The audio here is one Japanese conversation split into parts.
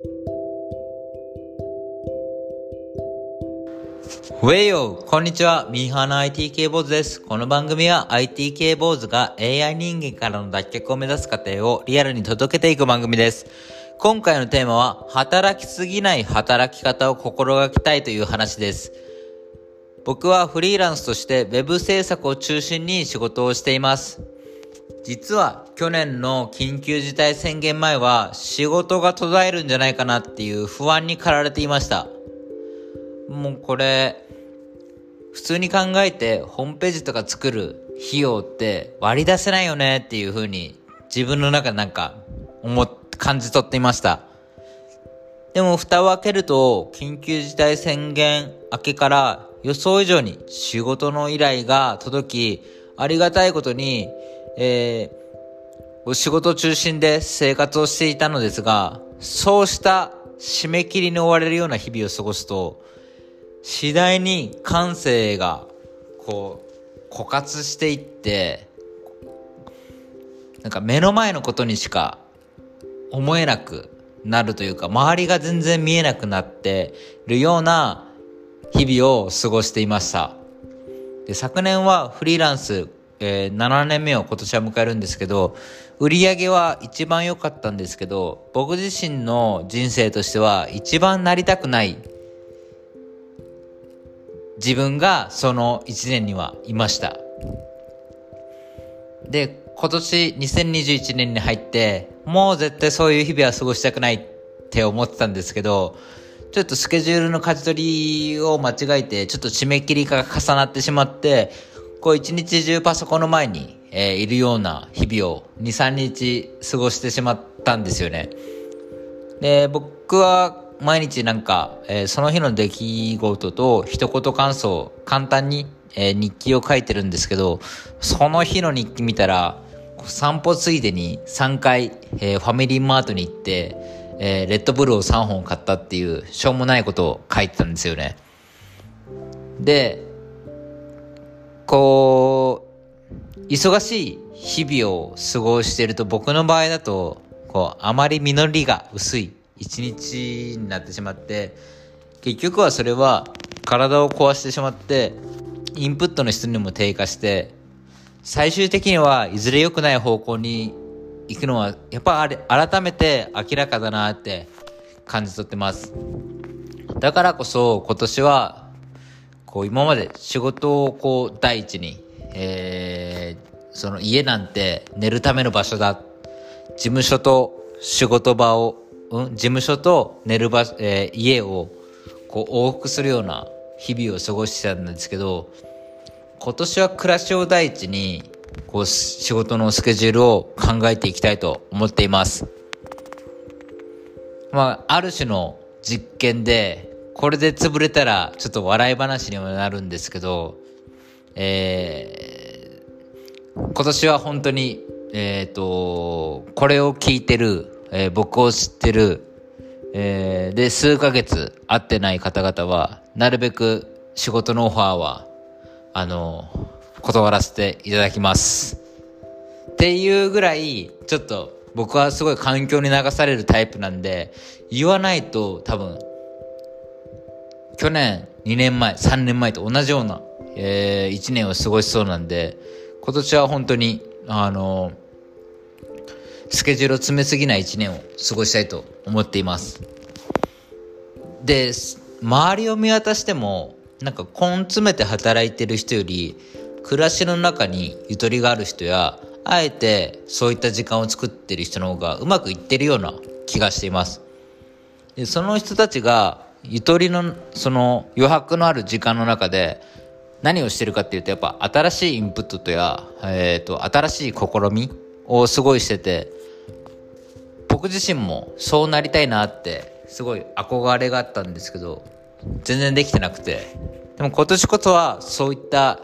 ウェイヨーこんにちは。ミーハーの IT 系坊主です。この番組は IT 系坊主が AI 人間からの脱却を目指す過程をリアルに届けていく番組です。今回のテーマは、働きすぎない働き方を心がけたいという話です。僕はフリーランスとして Web 制作を中心に仕事をしています。実は去年の緊急事態宣言前は仕事が途絶えるんじゃないかなっていう不安に駆られていました。もうこれ、普通に考えてホームページとか作る費用って割り出せないよねっていう風に自分の中でなんか思っ、感じ取っていました。でも蓋を開けると緊急事態宣言明けから予想以上に仕事の依頼が届き、ありがたいことに、えー、仕事中心で生活をしていたのですが、そうした締め切りに追われるような日々を過ごすと、次第に感性がこう枯渇していってなんか目の前のことにしか思えなくなるというか周りが全然見えなくなってるような日々を過ごしていました。で昨年はフリーランス、えー、7年目を今年は迎えるんですけど売り上げは一番良かったんですけど僕自身の人生としては一番なりたくない自分がその1年にはいました。で、今年2021年に入って、もう絶対そういう日々は過ごしたくないって思ってたんですけど、ちょっとスケジュールの舵取りを間違えて、ちょっと締め切りが重なってしまって、こう一日中パソコンの前に、えー、いるような日々を2、3日過ごしてしまったんですよね。で、僕は毎日なんか、えー、その日の出来事と一言感想、簡単に、えー、日記を書いてるんですけど、その日の日記見たら、散歩ついでに3回、えー、ファミリーマートに行って、えレッドブルを3本買ったっていう、しょうもないことを書いてたんですよね。で、こう、忙しい日々を過ごしていると僕の場合だと、こう、あまり実りが薄い一日になってしまって結局はそれは体を壊してしまってインプットの質にも低下して最終的にはいずれ良くない方向に行くのはやっぱあれ改めて明らかだなって感じ取ってます。だからこそ今年はこう今まで仕事をこう第一に、えー、その家なんて寝るための場所だ事務所と仕事場をうん、事務所と寝る場、えー、家をこう往復するような日々を過ごしてたんですけど、今年は暮らしを第一に、こう仕事のスケジュールを考えていきたいと思っています。まあ、ある種の実験で、これで潰れたらちょっと笑い話にもなるんですけど、えー、今年は本当に、えっ、ー、と、これを聞いてるえー、僕を知ってる、えー、で、数ヶ月会ってない方々は、なるべく仕事のオファーは、あの、断らせていただきます。っていうぐらい、ちょっと僕はすごい環境に流されるタイプなんで、言わないと多分、去年、2年前、3年前と同じような、えー、1年を過ごしそうなんで、今年は本当に、あのスケジュールを詰めすぎない一年を過ごしたいと思っています。で、周りを見渡しても、なんか根詰めて働いてる人より、暮らしの中にゆとりがある人や、あえてそういった時間を作ってる人の方がうまくいってるような気がしています。でその人たちが、ゆとりの、その余白のある時間の中で、何をしてるかっていうと、やっぱ新しいインプットとや、えっ、ー、と、新しい試みをすごいしてて、僕自身もそうなりたいなってすごい憧れがあったんですけど全然できてなくてでも今年こそはそういった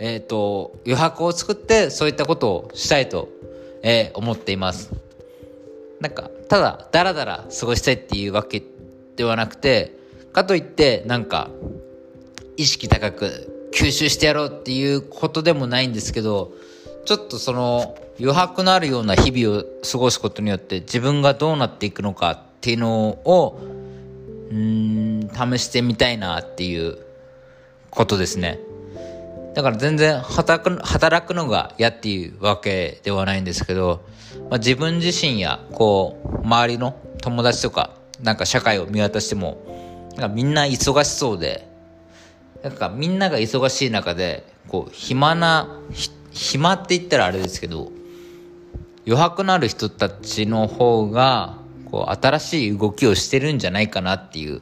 えっ、ー、と余白を作ってそういったことをしたいと、えー、思っています。なんかただダラダラ過ごしたいっていうわけではなくてかといってなんか意識高く吸収してやろうっていうことでもないんですけどちょっとその余白のあるような日々を過ごすことによって自分がどうなっていくのかっていうのを、うん、試してみたいなっていうことですね。だから全然働く働くのが嫌っていうわけではないんですけど、まあ、自分自身やこう周りの友達とかなんか社会を見渡してもなんかみんな忙しそうでなんかみんなが忙しい中でこう暇な暇って言ったらあれですけど余白のある人たちの方がこう新しい動きをしてるんじゃないかなっていう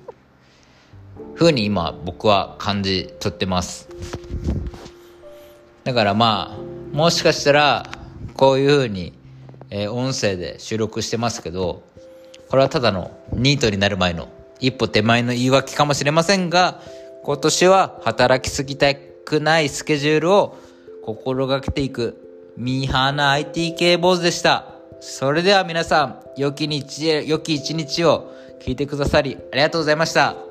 ふうに今僕は感じ取ってます。だからまあ、もしかしたら、こういう風に、えー、音声で収録してますけど、これはただのニートになる前の一歩手前の言い訳かもしれませんが、今年は働きすぎたくないスケジュールを心がけていくミーハーな IT 系坊主でした。それでは皆さん、良き日、良き一日を聞いてくださりありがとうございました。